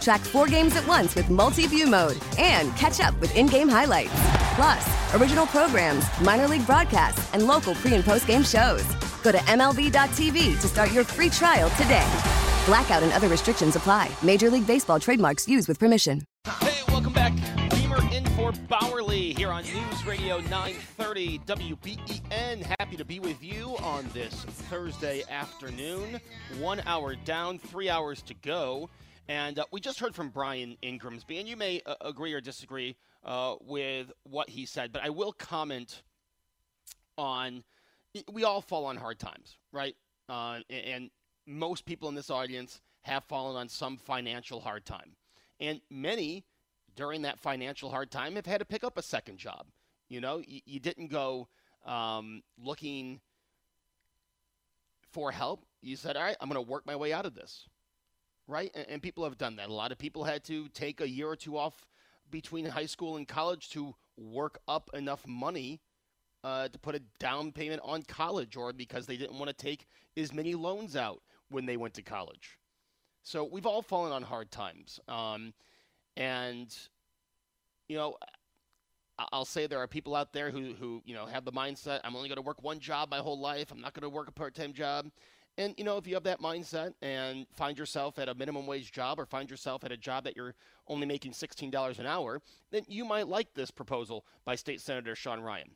Track four games at once with multi view mode and catch up with in game highlights. Plus, original programs, minor league broadcasts, and local pre and post game shows. Go to MLB.tv to start your free trial today. Blackout and other restrictions apply. Major League Baseball trademarks used with permission. Hey, welcome back. Beamer in for Bauerle here on News Radio 930 WBEN. Happy to be with you on this Thursday afternoon. One hour down, three hours to go. And uh, we just heard from Brian Ingramsby, and you may uh, agree or disagree uh, with what he said, but I will comment on we all fall on hard times, right? Uh, and most people in this audience have fallen on some financial hard time. And many during that financial hard time have had to pick up a second job. You know, you, you didn't go um, looking for help. You said, all right, I'm going to work my way out of this right? And, and, people have done that. A lot of people had to take a year or two off between high school and college to work up enough money uh, to put a down payment on college, or because they didn't want to take as many loans out when they went to college. So we've all fallen on hard times, um, and you know. I'll say there are people out there who, who you know have the mindset I'm only going to work one job my whole life. I'm not going to work a part-time job. And, you know, if you have that mindset and find yourself at a minimum wage job or find yourself at a job that you're only making $16 an hour, then you might like this proposal by State Senator Sean Ryan.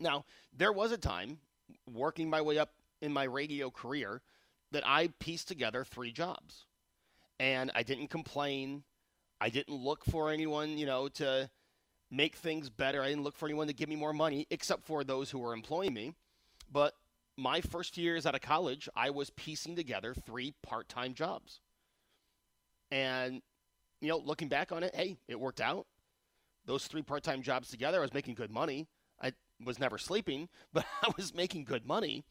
Now, there was a time working my way up in my radio career that I pieced together three jobs. And I didn't complain. I didn't look for anyone, you know, to make things better. I didn't look for anyone to give me more money, except for those who were employing me. But my first years out of college, I was piecing together three part time jobs. And, you know, looking back on it, hey, it worked out. Those three part time jobs together, I was making good money. I was never sleeping, but I was making good money.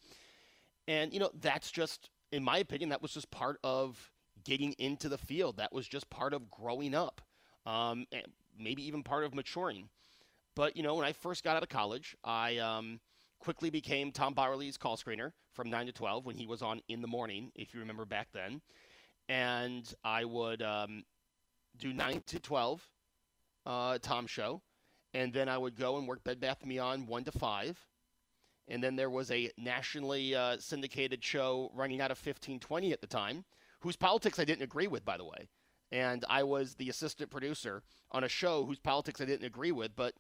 And, you know, that's just, in my opinion, that was just part of getting into the field. That was just part of growing up, um, maybe even part of maturing. But, you know, when I first got out of college, I, um, quickly became Tom Bauerle's call screener from 9 to 12 when he was on in the morning, if you remember back then. And I would um, do 9 to 12 uh, Tom show. And then I would go and work Bed Bath & Beyond 1 to 5. And then there was a nationally uh, syndicated show running out of 1520 at the time, whose politics I didn't agree with, by the way. And I was the assistant producer on a show whose politics I didn't agree with, but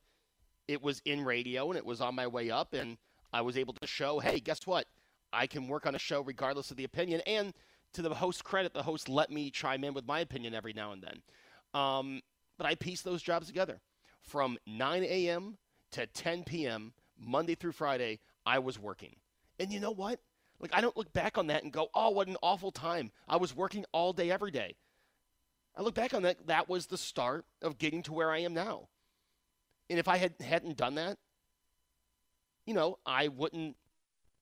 it was in radio and it was on my way up. And I was able to show, hey, guess what? I can work on a show regardless of the opinion. And to the host credit, the host let me chime in with my opinion every now and then. Um, but I pieced those jobs together. From 9 a.m. to 10 p.m., Monday through Friday, I was working. And you know what? Like, I don't look back on that and go, oh, what an awful time. I was working all day, every day. I look back on that, that was the start of getting to where I am now. And if I had, hadn't done that, you know, I wouldn't,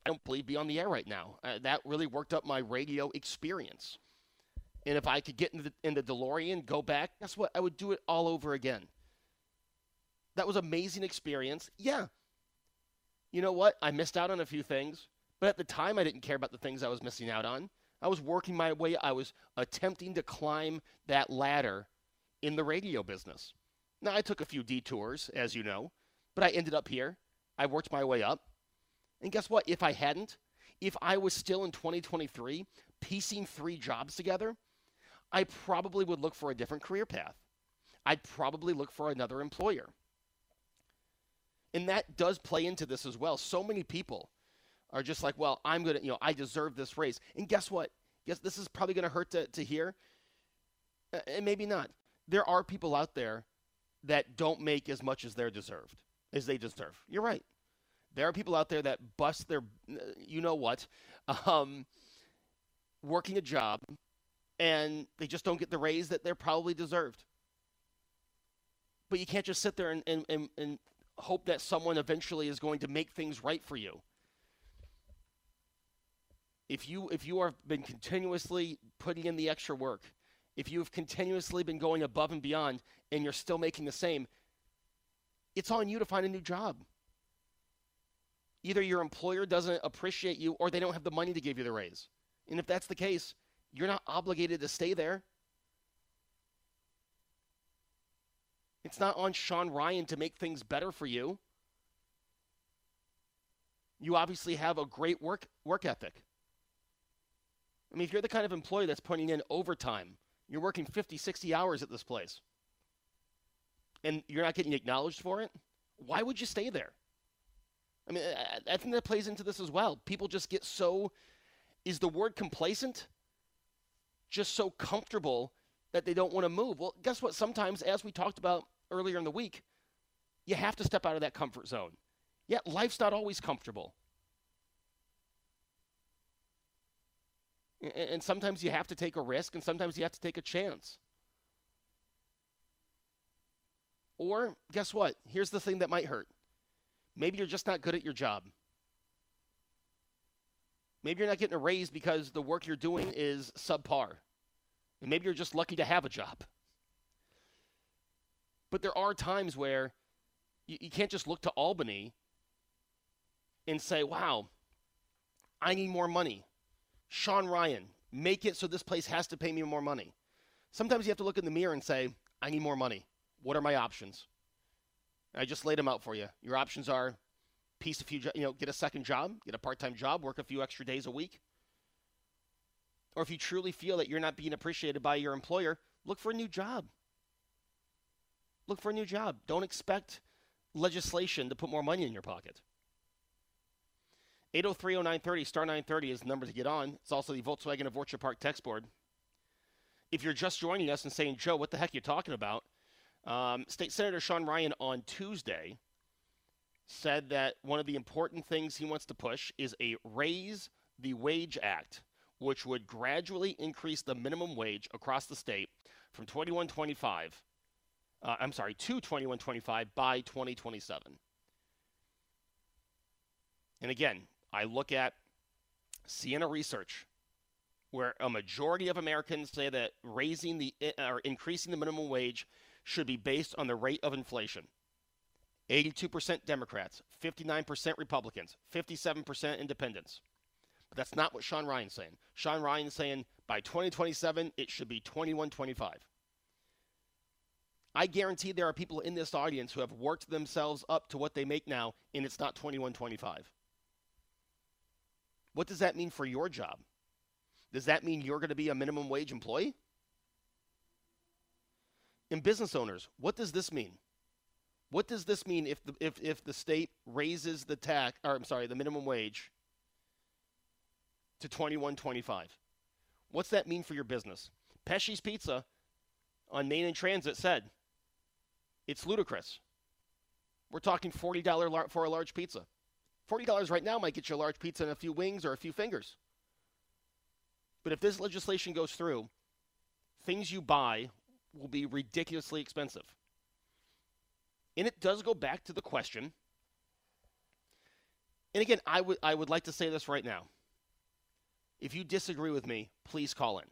I don't believe, be on the air right now. Uh, that really worked up my radio experience. And if I could get in the, in the DeLorean, go back, guess what? I would do it all over again. That was amazing experience. Yeah. You know what? I missed out on a few things, but at the time I didn't care about the things I was missing out on. I was working my way, I was attempting to climb that ladder in the radio business. Now, I took a few detours, as you know, but I ended up here. I worked my way up. And guess what? If I hadn't, if I was still in 2023 piecing three jobs together, I probably would look for a different career path. I'd probably look for another employer. And that does play into this as well. So many people are just like, well, I'm going to, you know, I deserve this raise. And guess what? Guess this is probably going to hurt to, hear. Uh, and maybe not. there are people out there that don't make as much as they're deserved as they deserve. You're right. There are people out there that bust their, you know what, um, working a job, and they just don't get the raise that they're probably deserved. But you can't just sit there and, and, and, and hope that someone eventually is going to make things right for you. If you if you have been continuously putting in the extra work, if you have continuously been going above and beyond and you're still making the same, it's on you to find a new job. Either your employer doesn't appreciate you or they don't have the money to give you the raise. And if that's the case, you're not obligated to stay there. It's not on Sean Ryan to make things better for you. You obviously have a great work work ethic. I mean, if you're the kind of employee that's putting in overtime, you're working 50, 60 hours at this place, and you're not getting acknowledged for it, why would you stay there? I mean, I think that plays into this as well. People just get so, is the word complacent? Just so comfortable that they don't want to move. Well, guess what? Sometimes, as we talked about earlier in the week, you have to step out of that comfort zone. Yeah, life's not always comfortable. And sometimes you have to take a risk, and sometimes you have to take a chance. Or, guess what? Here's the thing that might hurt. Maybe you're just not good at your job. Maybe you're not getting a raise because the work you're doing is subpar. And maybe you're just lucky to have a job. But there are times where you, you can't just look to Albany and say, wow, I need more money. Sean Ryan, make it so this place has to pay me more money. Sometimes you have to look in the mirror and say, I need more money. What are my options? I just laid them out for you. Your options are piece a few, you know, get a second job, get a part-time job, work a few extra days a week. Or if you truly feel that you're not being appreciated by your employer, look for a new job. Look for a new job. Don't expect legislation to put more money in your pocket. 8030930 star 930 is the number to get on. It's also the Volkswagen of Orchard Park text board. If you're just joining us and saying, Joe, what the heck are you talking about? Um, State Senator Sean Ryan on Tuesday said that one of the important things he wants to push is a Raise the Wage Act, which would gradually increase the minimum wage across the state from 2125 uh, I'm sorry, to 2125 by 2027. And again, I look at Siena Research, where a majority of Americans say that raising the or increasing the minimum wage should be based on the rate of inflation. 82% Democrats, 59% Republicans, 57% independents. But that's not what Sean Ryan's saying. Sean Ryan's saying by 2027 it should be 2125. I guarantee there are people in this audience who have worked themselves up to what they make now and it's not 2125. What does that mean for your job? Does that mean you're going to be a minimum wage employee? And business owners, what does this mean? What does this mean if the if, if the state raises the tax or I'm sorry, the minimum wage to 21.25? What's that mean for your business? Pesci's Pizza on Main and Transit said it's ludicrous. We're talking $40 for a large pizza. $40 right now might get you a large pizza and a few wings or a few fingers. But if this legislation goes through, things you buy will be ridiculously expensive. And it does go back to the question. And again, I would I would like to say this right now. If you disagree with me, please call in.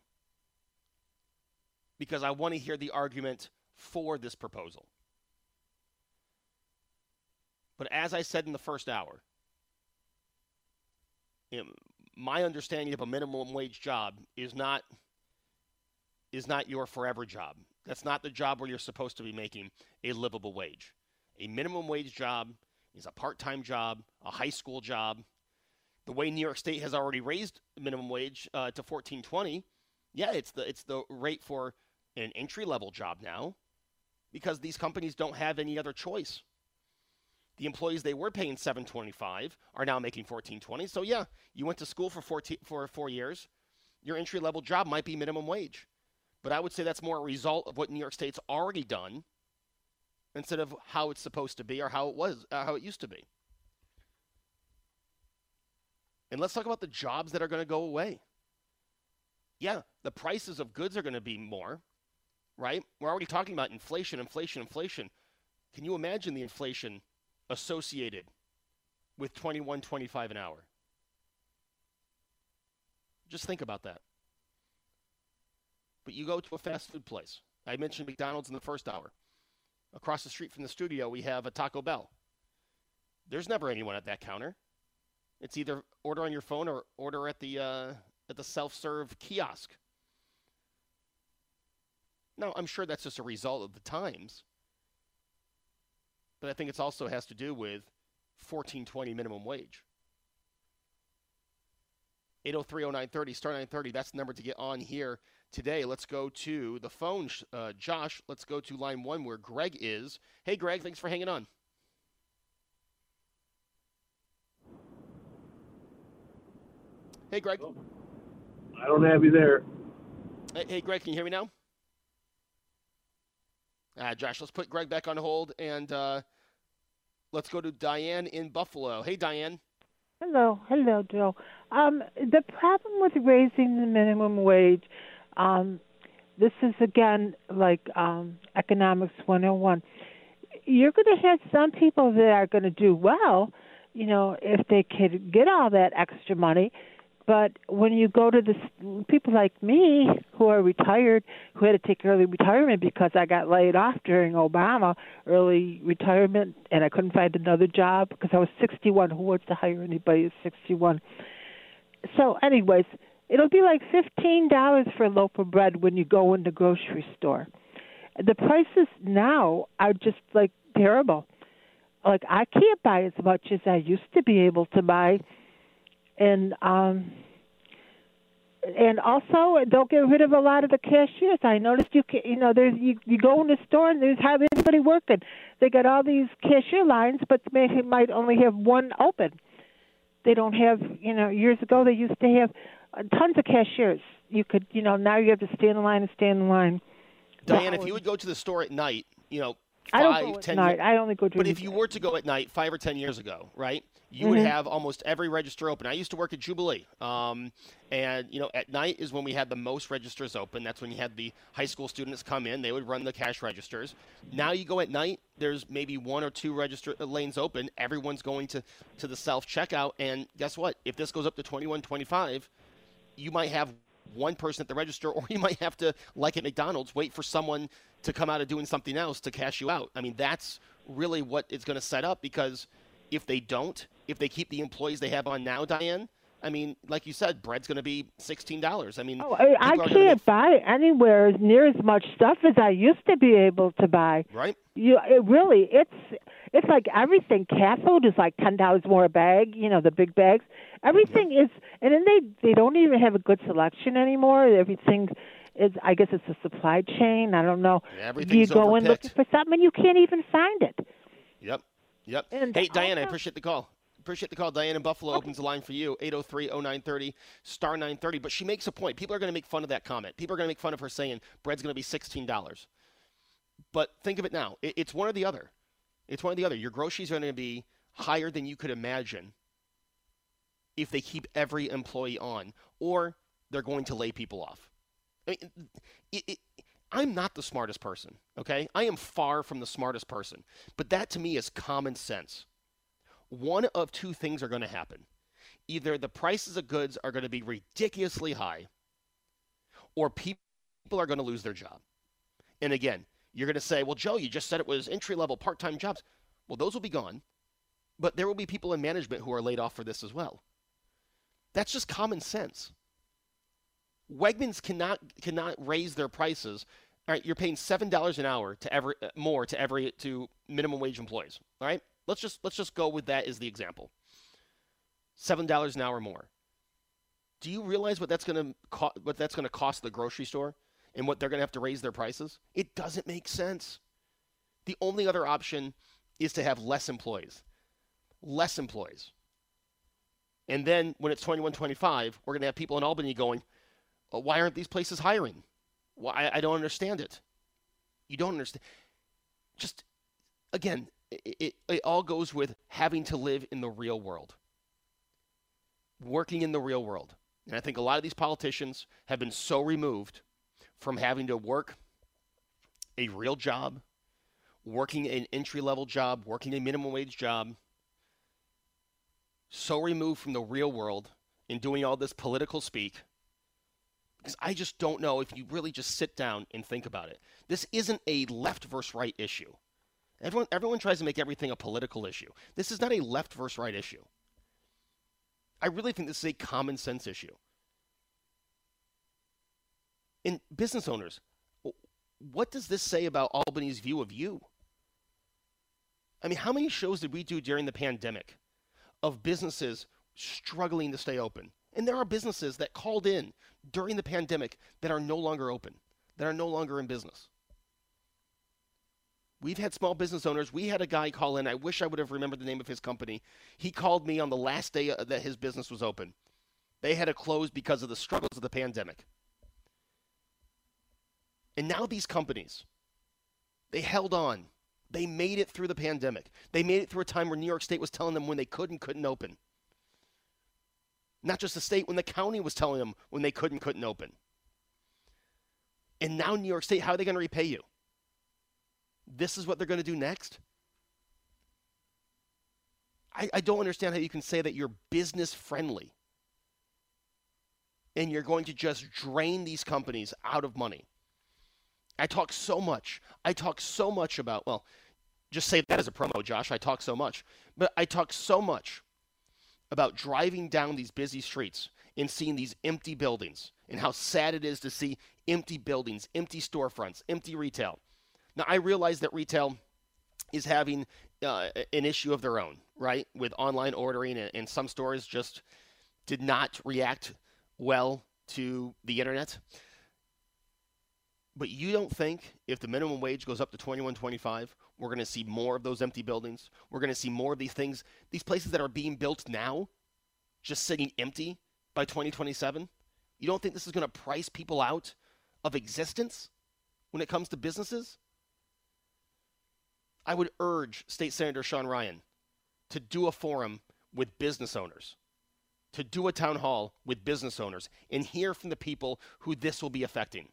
Because I want to hear the argument for this proposal. But as I said in the first hour, you know, my understanding of a minimum wage job is not is not your forever job. That's not the job where you're supposed to be making a livable wage. A minimum wage job is a part-time job, a high school job. The way New York State has already raised minimum wage uh, to 1420, yeah, it's the it's the rate for an entry-level job now because these companies don't have any other choice. The employees they were paying 725 are now making 1420. So yeah, you went to school for 14 for 4 years. Your entry level job might be minimum wage. But I would say that's more a result of what New York State's already done instead of how it's supposed to be or how it was, uh, how it used to be. And let's talk about the jobs that are going to go away. Yeah, the prices of goods are going to be more, right? We're already talking about inflation, inflation, inflation. Can you imagine the inflation associated with 21, 25 an hour? Just think about that. But you go to a fast food place. I mentioned McDonald's in the first hour. Across the street from the studio, we have a Taco Bell. There's never anyone at that counter. It's either order on your phone or order at the uh, at the self-serve kiosk. Now, I'm sure that's just a result of the times, but I think it also has to do with 1420 minimum wage. 8030930 star 930 that's the number to get on here today let's go to the phone. Uh, josh let's go to line one where greg is. Hey greg thanks for hanging on. Hey greg. I don't have you there. Hey, hey greg can you hear me now? Uh, josh let's put greg back on hold and uh, let's go to diane in buffalo. Hey diane. Hello, hello, Joe. Um, the problem with raising the minimum wage, um, this is again like um, economics 101. You're going to have some people that are going to do well, you know, if they could get all that extra money. But when you go to the people like me who are retired, who had to take early retirement because I got laid off during Obama, early retirement, and I couldn't find another job because I was 61. Who wants to hire anybody at 61? So, anyways, it'll be like $15 for a loaf of bread when you go in the grocery store. The prices now are just like terrible. Like I can't buy as much as I used to be able to buy and um and also they'll get rid of a lot of the cashiers. I noticed you can, you know there's you you go in the store and there's hardly anybody working. They got all these cashier lines, but they might only have one open. They don't have you know years ago they used to have tons of cashiers. You could you know now you have to stand in line and stand in line. Diane, if you would go to the store at night, you know, I don't go five, at night. years- I only go during But if you were to go at night, five or ten years ago, right, you Mm-hmm. would have almost every register open. I used to work at Jubilee, um, and you know, at night is when we had the most registers open. That's when you had the high school students come in; they would run the cash registers. Now you go at night, there's maybe one or two register uh, lanes open. Everyone's going to to the self checkout, and guess what? If this goes up to twenty one twenty five, you might have one person at the register, or you might have to, like at McDonald's, wait for someone to come out of doing something else to cash you out. I mean, that's really what it's going to set up because if they don't, if they keep the employees they have on now, Diane, I mean, like you said, bread's going to be sixteen dollars. I mean, Oh, I, I people are gonna can't make- buy anywhere as near as much stuff as I used to be able to buy. right? You, it really, it's it's like everything. Cat food is like ten dollars more a bag. You know, the big bags. Everything is, and then they they don't even have a good selection anymore. Everything is, I guess, it's a supply chain. I don't know. Yeah, you go in looking for something, and you can't even find it. Yep. Yep. And hey, Diane, I appreciate the call. Appreciate the call. Diane in Buffalo opens the line for you, 803-0930, star 930. But she makes a point. People are going to make fun of that comment. People are going to make fun of her saying bread's going to be $16. But think of it now. It- It's one or the other. It's one or the other. Your groceries are going to be higher than you could imagine if they keep every employee on, or they're going to lay people off. I mean, it, it, I'm not the smartest person, okay? I am far from the smartest person. But that to me is common sense. One of two things are going to happen. Either the prices of goods are going to be ridiculously high, or people are going to lose their job. And again, you're going to say, well, Joe, you just said it was entry level part time jobs. Well, those will be gone. But there will be people in management who are laid off for this as well. That's just common sense. Wegmans cannot cannot raise their prices. All right, you're paying seven dollars an hour to every uh, more to every to minimum wage employees. All right, let's just let's just go with that as the example. Seven dollars an hour more. Do you realize what that's going to co- what that's going to cost the grocery store and what they're going to have to raise their prices? It doesn't make sense. The only other option is to have less employees, less employees. And then when it's 2125, we're going to have people in Albany going, "Uh, why aren't these places hiring? Well, I, I don't understand it. You don't understand. Just again, it, it, all goes with having to live in the real world, working in the real world. And I think a lot of these politicians have been so removed from having to work a real job, working an entry level job, working a minimum wage job, so removed from the real world in doing all this political speak. Because I just don't know if you really just sit down and think about it. This isn't a left versus right issue. Everyone, everyone tries to make everything a political issue. This is not a left versus right issue. I really think this is a common sense issue. In business owners, what does this say about Albany's view of you? I mean, how many shows did we do during the pandemic of businesses struggling to stay open? And there are businesses that called in during the pandemic that are no longer open, that are no longer in business. We've had small business owners. We had a guy call in. I wish I would have remembered the name of his company. He called me on the last day uh, that his business was open. They had to close because of the struggles of the pandemic. And now these companies, they held on. They made it through the pandemic. They made it through a time where New York State was telling them when they could and couldn't open. Not just the state, when the county was telling them when they could and couldn't open. And now New York State, how are they going to repay you? This is what they're going to do next? I, I don't understand how you can say that you're business friendly and you're going to just drain these companies out of money. I talk so much. I talk so much about, well, just say that as a promo, Josh. I talk so much. But I talk so much about driving down these busy streets and seeing these empty buildings and how sad it is to see empty buildings, empty storefronts, empty retail. Now, I realize that retail is having uh, an issue of their own, right? With online ordering, and, and some stores just did not react well to the internet. But you don't think if the minimum wage goes up to 21.25, we're going to see more of those empty buildings? We're going to see more of these things, these places that are being built now, just sitting empty by 2027? You don't think this is going to price people out of existence when it comes to businesses? I would urge State Senator Sean Ryan to do a forum with business owners, to do a town hall with business owners, and hear from the people who this will be affecting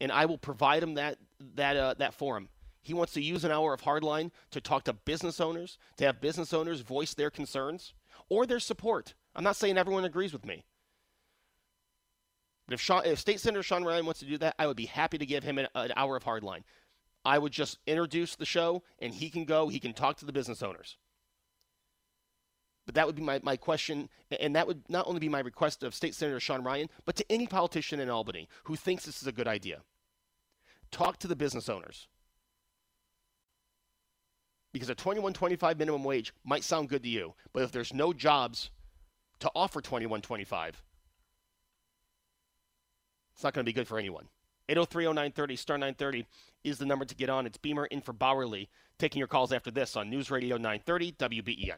and I will provide him that that uh, that forum. He wants to use an hour of hardline to talk to business owners, to have business owners voice their concerns or their support. I'm not saying everyone agrees with me. But if, Sean, if State Senator Sean Ryan wants to do that, I would be happy to give him an, an hour of hardline. I would just introduce the show, and he can go, he can talk to the business owners. But that would be my, my question, and that would not only be my request of State Senator Sean Ryan, but to any politician in Albany who thinks this is a good idea. Talk to the business owners. Because a 21.25 minimum wage might sound good to you, but if there's no jobs to offer 21.25, it's not going to be good for anyone. 8030930 star 930 is the number to get on. It's Beamer in for Bauerle. Taking your calls after this on News Radio 930 WBEN.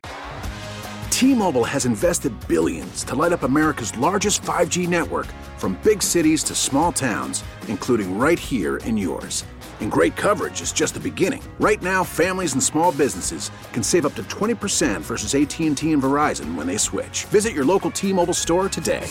T-Mobile has invested billions to light up America's largest 5G network from big cities to small towns, including right here in yours. And great coverage is just the beginning. Right now, families and small businesses can save up to 20% versus AT&T and Verizon when they switch. Visit your local T-Mobile store today.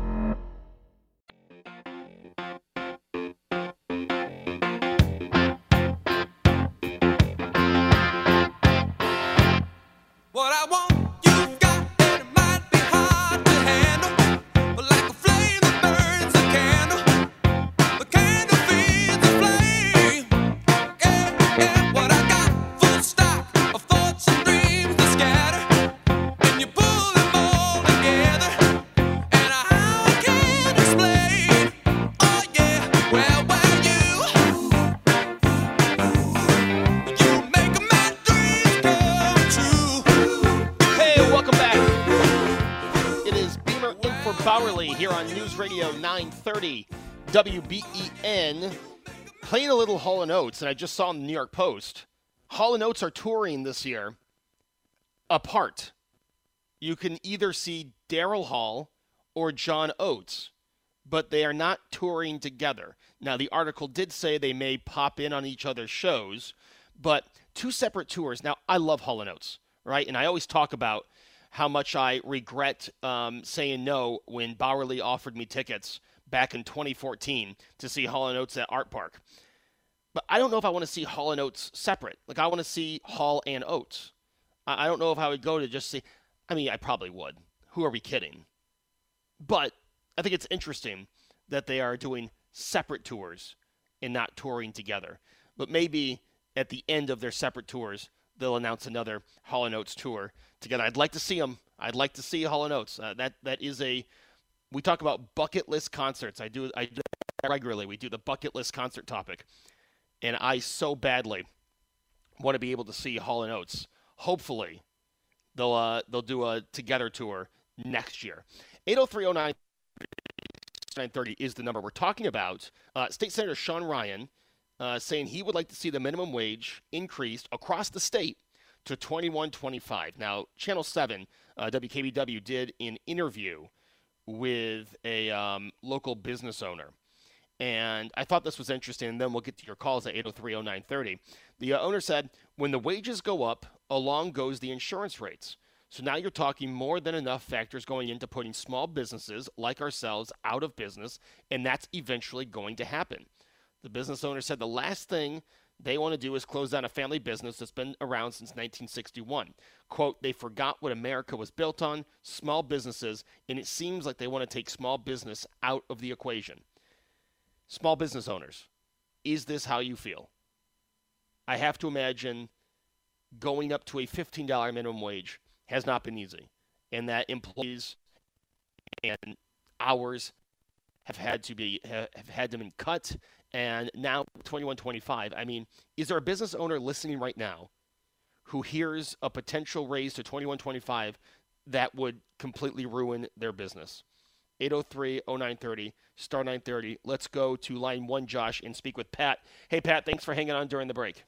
930 WBEN. Playing a little Hall & Oates, and I just saw in the New York Post, Hall & Oates are touring this year apart. You can either see Daryl Hall or John Oates, but they are not touring together. Now, the article did say they may pop in on each other's shows, but two separate tours. Now, I love Hall & Oates, right? And I always talk about how much I regret um, saying no when Bauerle offered me tickets back in 2014 to see Hall & Oates at Artpark. But I don't know if I want to see Hall & Oates separate. Like, I want to see Hall and Oates. I I don't know if I would go to just see. I mean, I probably would. Who are we kidding? But I think it's interesting that they are doing separate tours and not touring together. But maybe at the end of their separate tours, they'll announce another Hall & Oates tour together. I'd like to see them. I'd like to see Hall & Oates. Uh, that that is a. We talk about bucket list concerts. I do. I do regularly. We do the bucket list concert topic, and I so badly want to be able to see Hall & Oates. Hopefully, they'll uh, they'll do a together tour next year. 80309 930 is the number we're talking about. Uh, State Senator Sean Ryan uh, saying he would like to see the minimum wage increased across the state to 21.25. Now, Channel 7, uh, WKBW did an interview with a um, local business owner. And I thought this was interesting, and then we'll get to your calls at 803-0930. The uh, owner said, when the wages go up, along goes the insurance rates. So now you're talking more than enough factors going into putting small businesses like ourselves out of business, and that's eventually going to happen. The business owner said the last thing they want to do is close down a family business that's been around since 1961. Quote, they forgot what America was built on, small businesses, and it seems like they want to take small business out of the equation. Small business owners, is this how you feel? I have to imagine going up to a $15 minimum wage has not been easy, and that employees and hours have had to be have had to be cut, and now 2125. I mean, is there a business owner listening right now who hears a potential raise to 2125 that would completely ruin their business? 803-0930, star 930. Let's go to line one, Josh, and speak with Pat. Hey, Pat, thanks for hanging on during the break.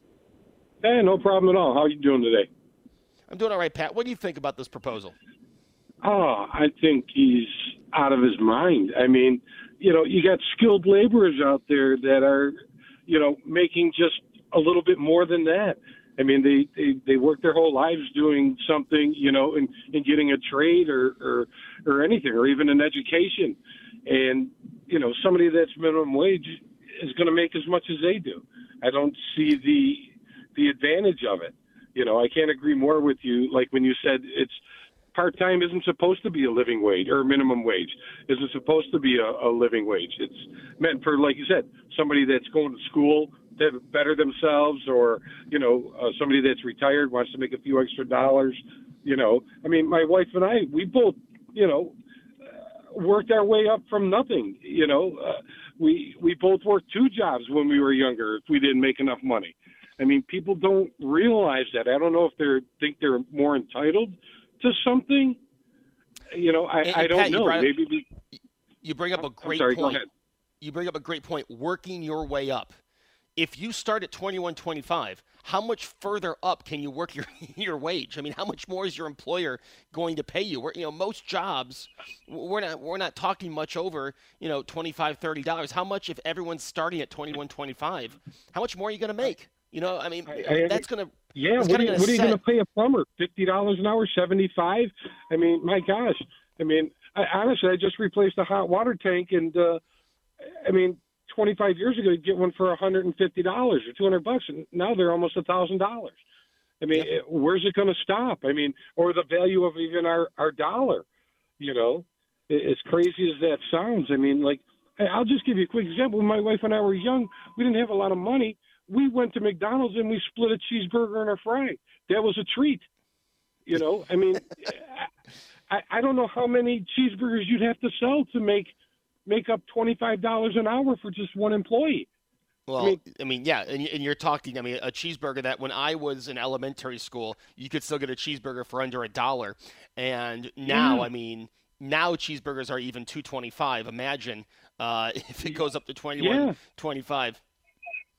Hey, no problem at all. How are you doing today? I'm doing all right, Pat. What do you think about this proposal? Oh, I think he's out of his mind. I mean, you know, you got skilled laborers out there that are, you know, making just a little bit more than that. I mean, they they, they work their whole lives doing something, you know, and, and getting a trade or, or or anything, or even an education. And you know, somebody that's minimum wage is going to make as much as they do. I don't see the the advantage of it. You know, I can't agree more with you. Like when you said it's part time isn't supposed to be a living wage or minimum wage isn't supposed to be a, a living wage. It's meant for, like you said, somebody that's going to school to better themselves, or you know, uh, somebody that's retired wants to make a few extra dollars. You know, I mean, my wife and I, we both, you know, uh, worked our way up from nothing. You know, uh, we we both worked two jobs when we were younger if we didn't make enough money. I mean, people don't realize that. I don't know if they think they're more entitled to something. You know, I, And- I don't Pat, you know. up- Maybe we, You bring up a great sorry, point. You bring up a great point. Working your way up. if you start at 21.25, how much further up can you work your your wage? I mean, how much more is your employer going to pay you? We're, you know, most jobs we're not we're not talking much over, you know, 25 30 dollars. How much if everyone's starting at 21.25? How much more are you going to make? You know, I mean, I- that's going to Yeah, what are, you, gonna what are you going to pay a plumber? Fifty dollars an hour, seventy five? I mean, my gosh. I mean, I, honestly, I just replaced a hot water tank, and uh, I mean, twenty five years ago, you'd get one for a hundred and fifty dollars or two hundred bucks, and now they're almost a thousand dollars. I mean, it- where's it going to stop? I mean, or the value of even our our dollar. You know, as crazy as that sounds, I mean, like I- I'll just give you a quick example. When my wife and I were young, we didn't have a lot of money. We went to McDonald's and we split a cheeseburger and a fry. That was a treat. You know, I mean, I, I don't know how many cheeseburgers you'd have to sell to make make up twenty five dollars an hour for just one employee. Well, I mean, yeah, and, and you're talking. I mean, a cheeseburger that when I was in elementary school, you could still get a cheeseburger for under a dollar, and now, Yeah. I mean, now cheeseburgers are even two twenty five. Imagine uh, if it goes up to twenty one Yeah. twenty five.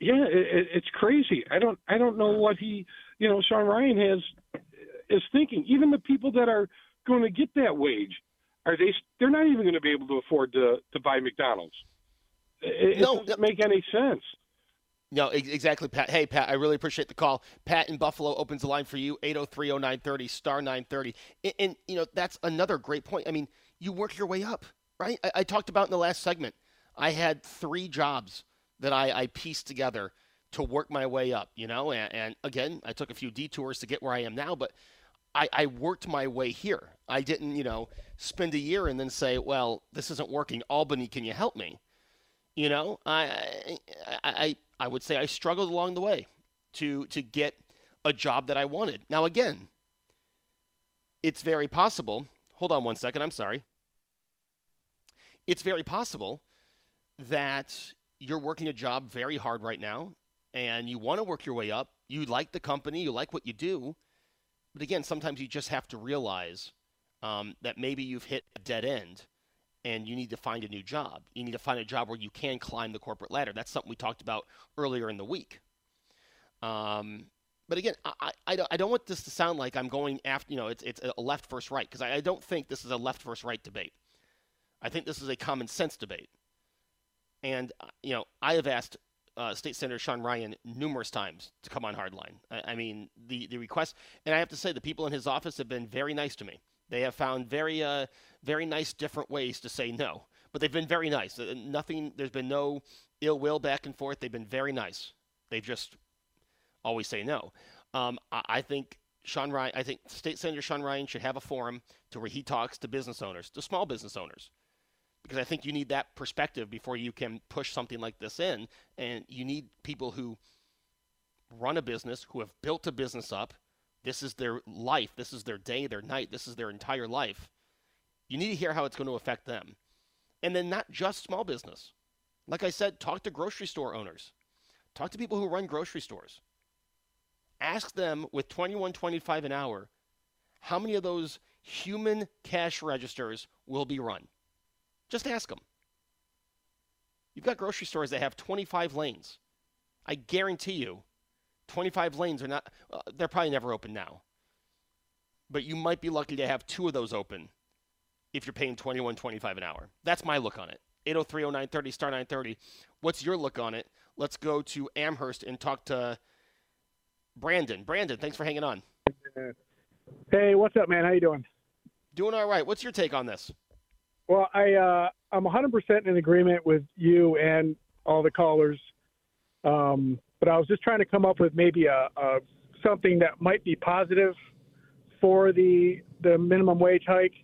Yeah, it, it, it's crazy. I don't I don't know what he you know Sean Ryan has is thinking. Even the people that are going to get that wage, are they? They're not even going to be able to afford to to buy McDonald's. It, it No, doesn't make any sense. No, exactly, Pat. Hey, Pat, I really appreciate the call. Pat in Buffalo opens the line for you, 803-0930, star 930. And, and, you know, that's another great point. I mean, you work your way up, right? I, I talked about in the last segment, I had three jobs that I, I pieced together to work my way up, you know? And, and again, I took a few detours to get where I am now, but I, I worked my way here. I didn't, you know, spend a year and then say, well, this isn't working. Albany, can you help me? You know, I, I, I, I would say I struggled along the way to to get a job that I wanted. Now, again, it's very possible. Hold on one second. I'm sorry. It's very possible that you're working a job very hard right now, and you want to work your way up. You like the company. You like what you do. But again, sometimes you just have to realize um, that maybe you've hit a dead end and you need to find a new job. You need to find a job where you can climb the corporate ladder. That's something we talked about earlier in the week. Um, but again, I, I, I don't- want this to sound like I'm going after, you know, it's, it's a left versus right, because I, I don't think this is a left versus right debate. I think this is a common sense debate. And, uh, you know, I have asked uh, State Senator Sean Ryan numerous times to come on Hardline. I, I mean, the, the request, and I have to say, the people in his office have been very nice to me. They have found very, uh, very nice different ways to say no, but they've been very nice. Uh, Nothing, there's been no ill will back and forth. They've been very nice. They've just always say no. Um, I, I think Sean Ryan, I think State Senator Sean Ryan should have a forum to where he talks to business owners, to small business owners, because I think you need that perspective before you can push something like this in, and you need people who run a business, who have built a business up. This is their life. This is their day, their night. This is their entire life. You need to hear how it's going to affect them. And then not just small business. Like I said, talk to grocery store owners. Talk to people who run grocery stores. Ask them with 21.25 an hour, how many of those human cash registers will be run? Just ask them. You've got grocery stores that have 25 lanes. I guarantee you, 25 lanes are not, uh, they're probably never open now. But you might be lucky to have two of those open if you're paying 21 25 an hour. That's my look on it. 8030930 star 930. What's your look on it? Let's go to Amherst and talk to Brandon. Brandon, thanks for hanging on. Hey, what's up, man? How you doing? Doing all right. What's your take on this? Well, I uh, I'm 100% in agreement with you and all the callers, um, but I was just trying to come up with maybe a, a something that might be positive for the the minimum wage hike,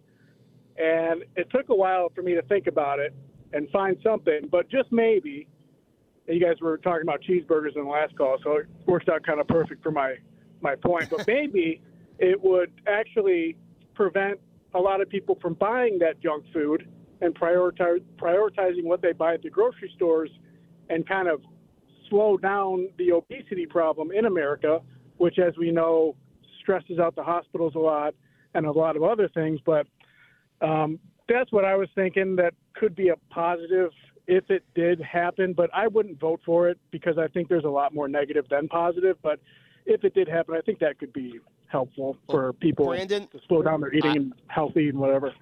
and it took a while for me to think about it and find something, but just maybe. You guys were talking about cheeseburgers in the last call, so it works out kind of perfect for my my point. But maybe it would actually prevent a lot of people from buying that junk food and prioritize, prioritizing what they buy at the grocery stores and kind of slow down the obesity problem in America, which, as we know, stresses out the hospitals a lot and a lot of other things. But um, that's what I was thinking that could be a positive if it did happen, but I wouldn't vote for it because I think there's a lot more negative than positive. But if it did happen, I think that could be helpful for people Brandon, to slow down their eating I- and healthy and whatever.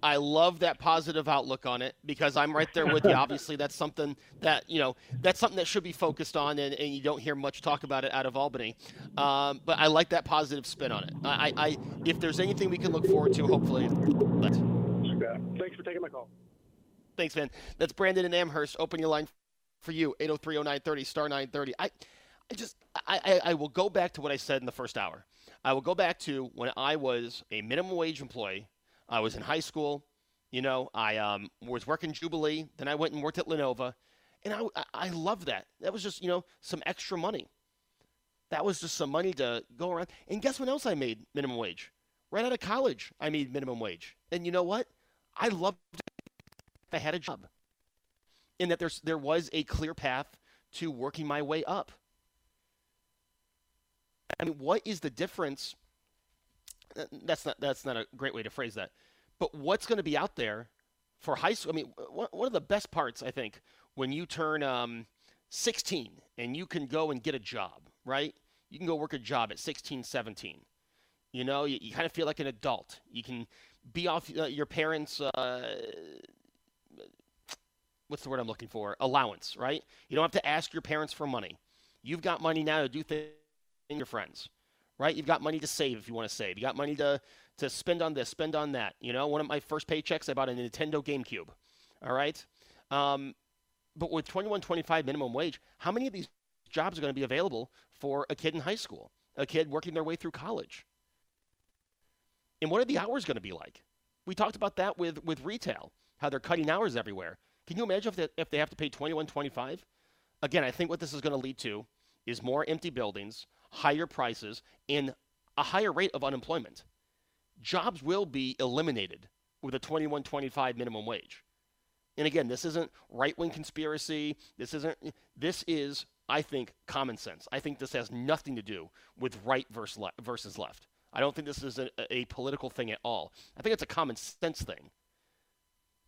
I love that positive outlook on it because I'm right there with you. Obviously, that's something that you know that's something that should be focused on, and, and you don't hear much talk about it out of Albany. Um, but I like that positive spin on it. I, I, I if there's anything we can look forward to, hopefully, let's. Thanks for taking my call. Thanks, man. That's Brandon and Amherst. Open your line for you, 8030930, star 930. I, I just, I, I, I will go back to what I said in the first hour. I will go back to when I was a minimum wage employee. I was in high school. You know, I um, was working Jubilee. Then I went and worked at Lenovo. And I, I, love that. That was just, you know, some extra money. That was just some money to go around. And guess what else I made minimum wage? Right out of college, I made minimum wage. And you know what? I loved I had a job. In that there's there was a clear path to working my way up. I mean, what is the difference? Uh, That's not that's not a great way to phrase that. But what's going to be out there for high school? I mean, one of the best parts I think when you turn um, 16 and you can go and get a job, right? You can go work a job at 16, 17. You know, you, you kind of feel like an adult. You can be off uh, your parents' uh, what's the word I'm looking for? Allowance, right? You don't have to ask your parents for money. You've got money now to do things your friends, right? You've got money to save if you want to save. You got money to to spend on this, spend on that. You know, one of my first paychecks, I bought a Nintendo GameCube. All right, um, but with 21, 25 minimum wage, how many of these jobs are going to be available for a kid in high school, a kid working their way through college? And what are the hours going to be like? We talked about that with with retail, how they're cutting hours everywhere. Can you imagine if they, if they have to pay 21, 25? Again, I think what this is going to lead to is more empty buildings, higher prices, and a higher rate of unemployment. Jobs will be eliminated with a 21, 25 minimum wage. And again, this isn't right-wing conspiracy. This isn't. This is, I think, common sense. I think this has nothing to do with right versus left. Versus left. I don't think this is a, a political thing at all. I think it's a common sense thing.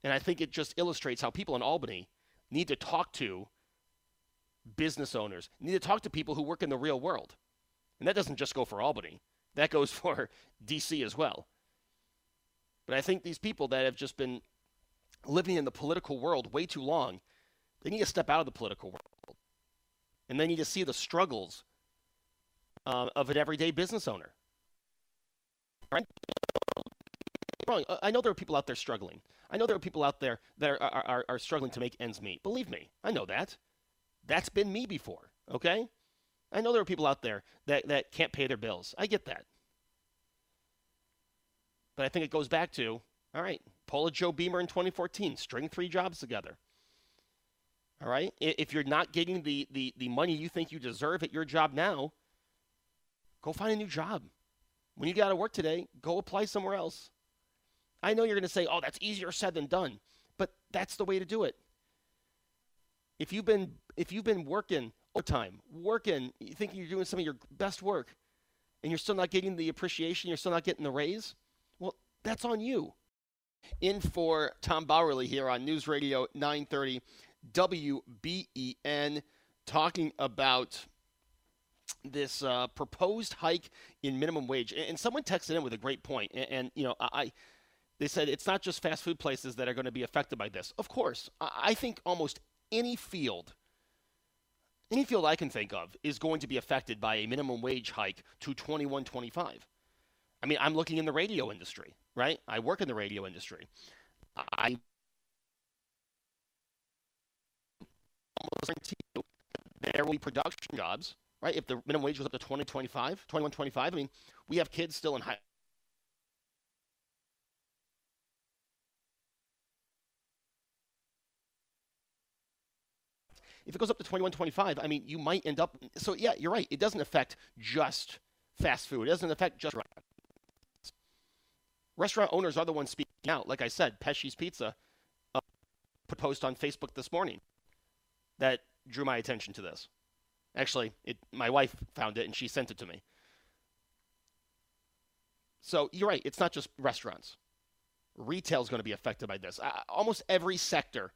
And I think it just illustrates how people in Albany need to talk to business owners, need to talk to people who work in the real world. And that doesn't just go for Albany, that goes for D.C. as well. But I think these people that have just been living in the political world way too long, they need to step out of the political world. And they need to see the struggles uh, of an everyday business owner. Right? I know there are people out there struggling. I know there are people out there that are, are, are struggling to make ends meet. Believe me, I know that. That's been me before, okay? I know there are people out there that, that can't pay their bills. I get that. But I think it goes back to all right, pull a Joe Beamer in 2014, string three jobs together. All right? If you're not getting the, the, the money you think you deserve at your job now, go find a new job. When you got to work today, go apply somewhere else. I know you're going to say, oh, that's easier said than done, but that's the way to do it. If you've been if you've been working overtime, working, you think you're doing some of your best work, and you're still not getting the appreciation, you're still not getting the raise, well, that's on you. In for Tom Bauerle here on News Radio 930 WBEN, talking about this uh, proposed hike in minimum wage. And, someone texted in with a great point, and, and you know, I. They said it's not just fast food places that are going to be affected by this. Of course, I think almost any field, any field I can think of, is going to be affected by a minimum wage hike to 21.25. I mean, I'm looking in the radio industry, right? I work in the radio industry. I almost guarantee you there will be production jobs, right? If the minimum wage was up to 20, 25, 21, 25, I mean, we have kids still in high. If it goes up to 21, 25, I mean, you might end up. So, yeah, you're right. It doesn't affect just fast food, it doesn't affect just. Restaurant owners are the ones speaking out. Like I said, Pesci's Pizza uh, put a post on Facebook this morning that drew my attention to this. Actually, it, my wife found it and she sent it to me. So you're right. It's not just restaurants. Retail is going to be affected by this. Uh, almost every sector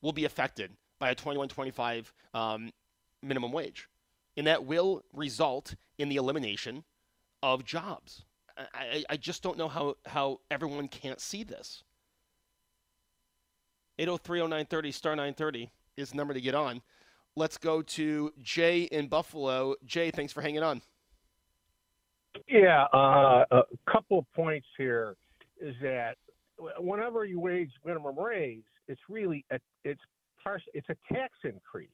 will be affected by a 2125 um, minimum wage. And that will result in the elimination of jobs. I, I, just don't know how, how everyone can't see this. 8030930 star 930 is the number to get on. Let's go to Jay in Buffalo. Jay, thanks for hanging on. Yeah, uh, a couple of points here is that whenever you wage minimum raise, it's really a, it's partial, it's a tax increase.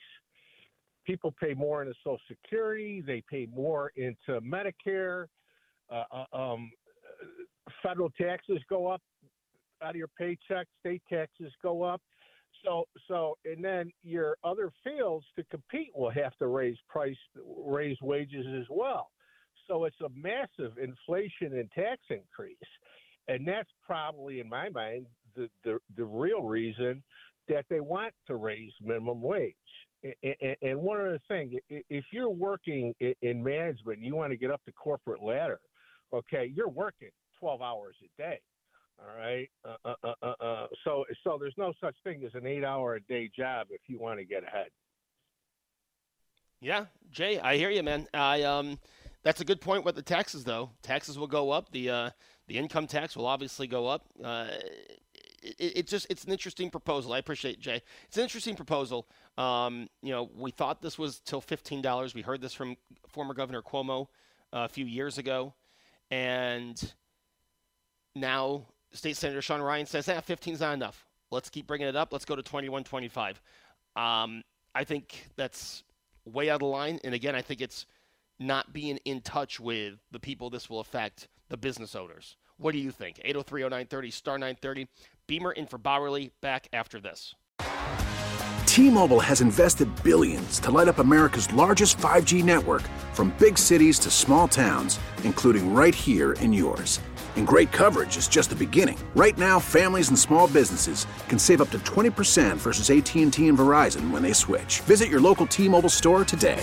People pay more into Social Security, they pay more into Medicare. Uh, uh, um, federal taxes go up out of your paycheck, state taxes go up. So, so, and then your other fields to compete will have to raise price, raise wages as well. So it's a massive inflation and tax increase, and that's probably, in my mind, the the, the real reason that they want to raise minimum wage. And, one other thing, if you're working in management, and you want to get up the corporate ladder, okay, you're working 12 hours a day. All right. Uh, uh, uh, uh, so, so there's no such thing as an eight-hour a day job if you want to get ahead. Yeah, Jay, I hear you, man. I um, that's a good point with the taxes, though. Taxes will go up. The uh, the income tax will obviously go up. It, it, just it's an interesting proposal. I appreciate Jay. It's an interesting proposal. Um, you know, we thought this was till fifteen dollars. We heard this from former Governor Cuomo uh, a few years ago, and now State Senator Sean Ryan says, "Ah, 15 is not enough. Let's keep bringing it up. Let's go to 21, 25." Um, I think that's way out of line. And again, I think it's not being in touch with the people this will affect, the business owners. What do you think? 8030930 star 930. Beamer in for Bauerle. Back after this. T-Mobile has invested billions to light up America's largest 5G network from big cities to small towns, including right here in yours. And great coverage is just the beginning. Right now, families and small businesses can save up to 20% versus AT&T and Verizon when they switch. Visit your local T-Mobile store today.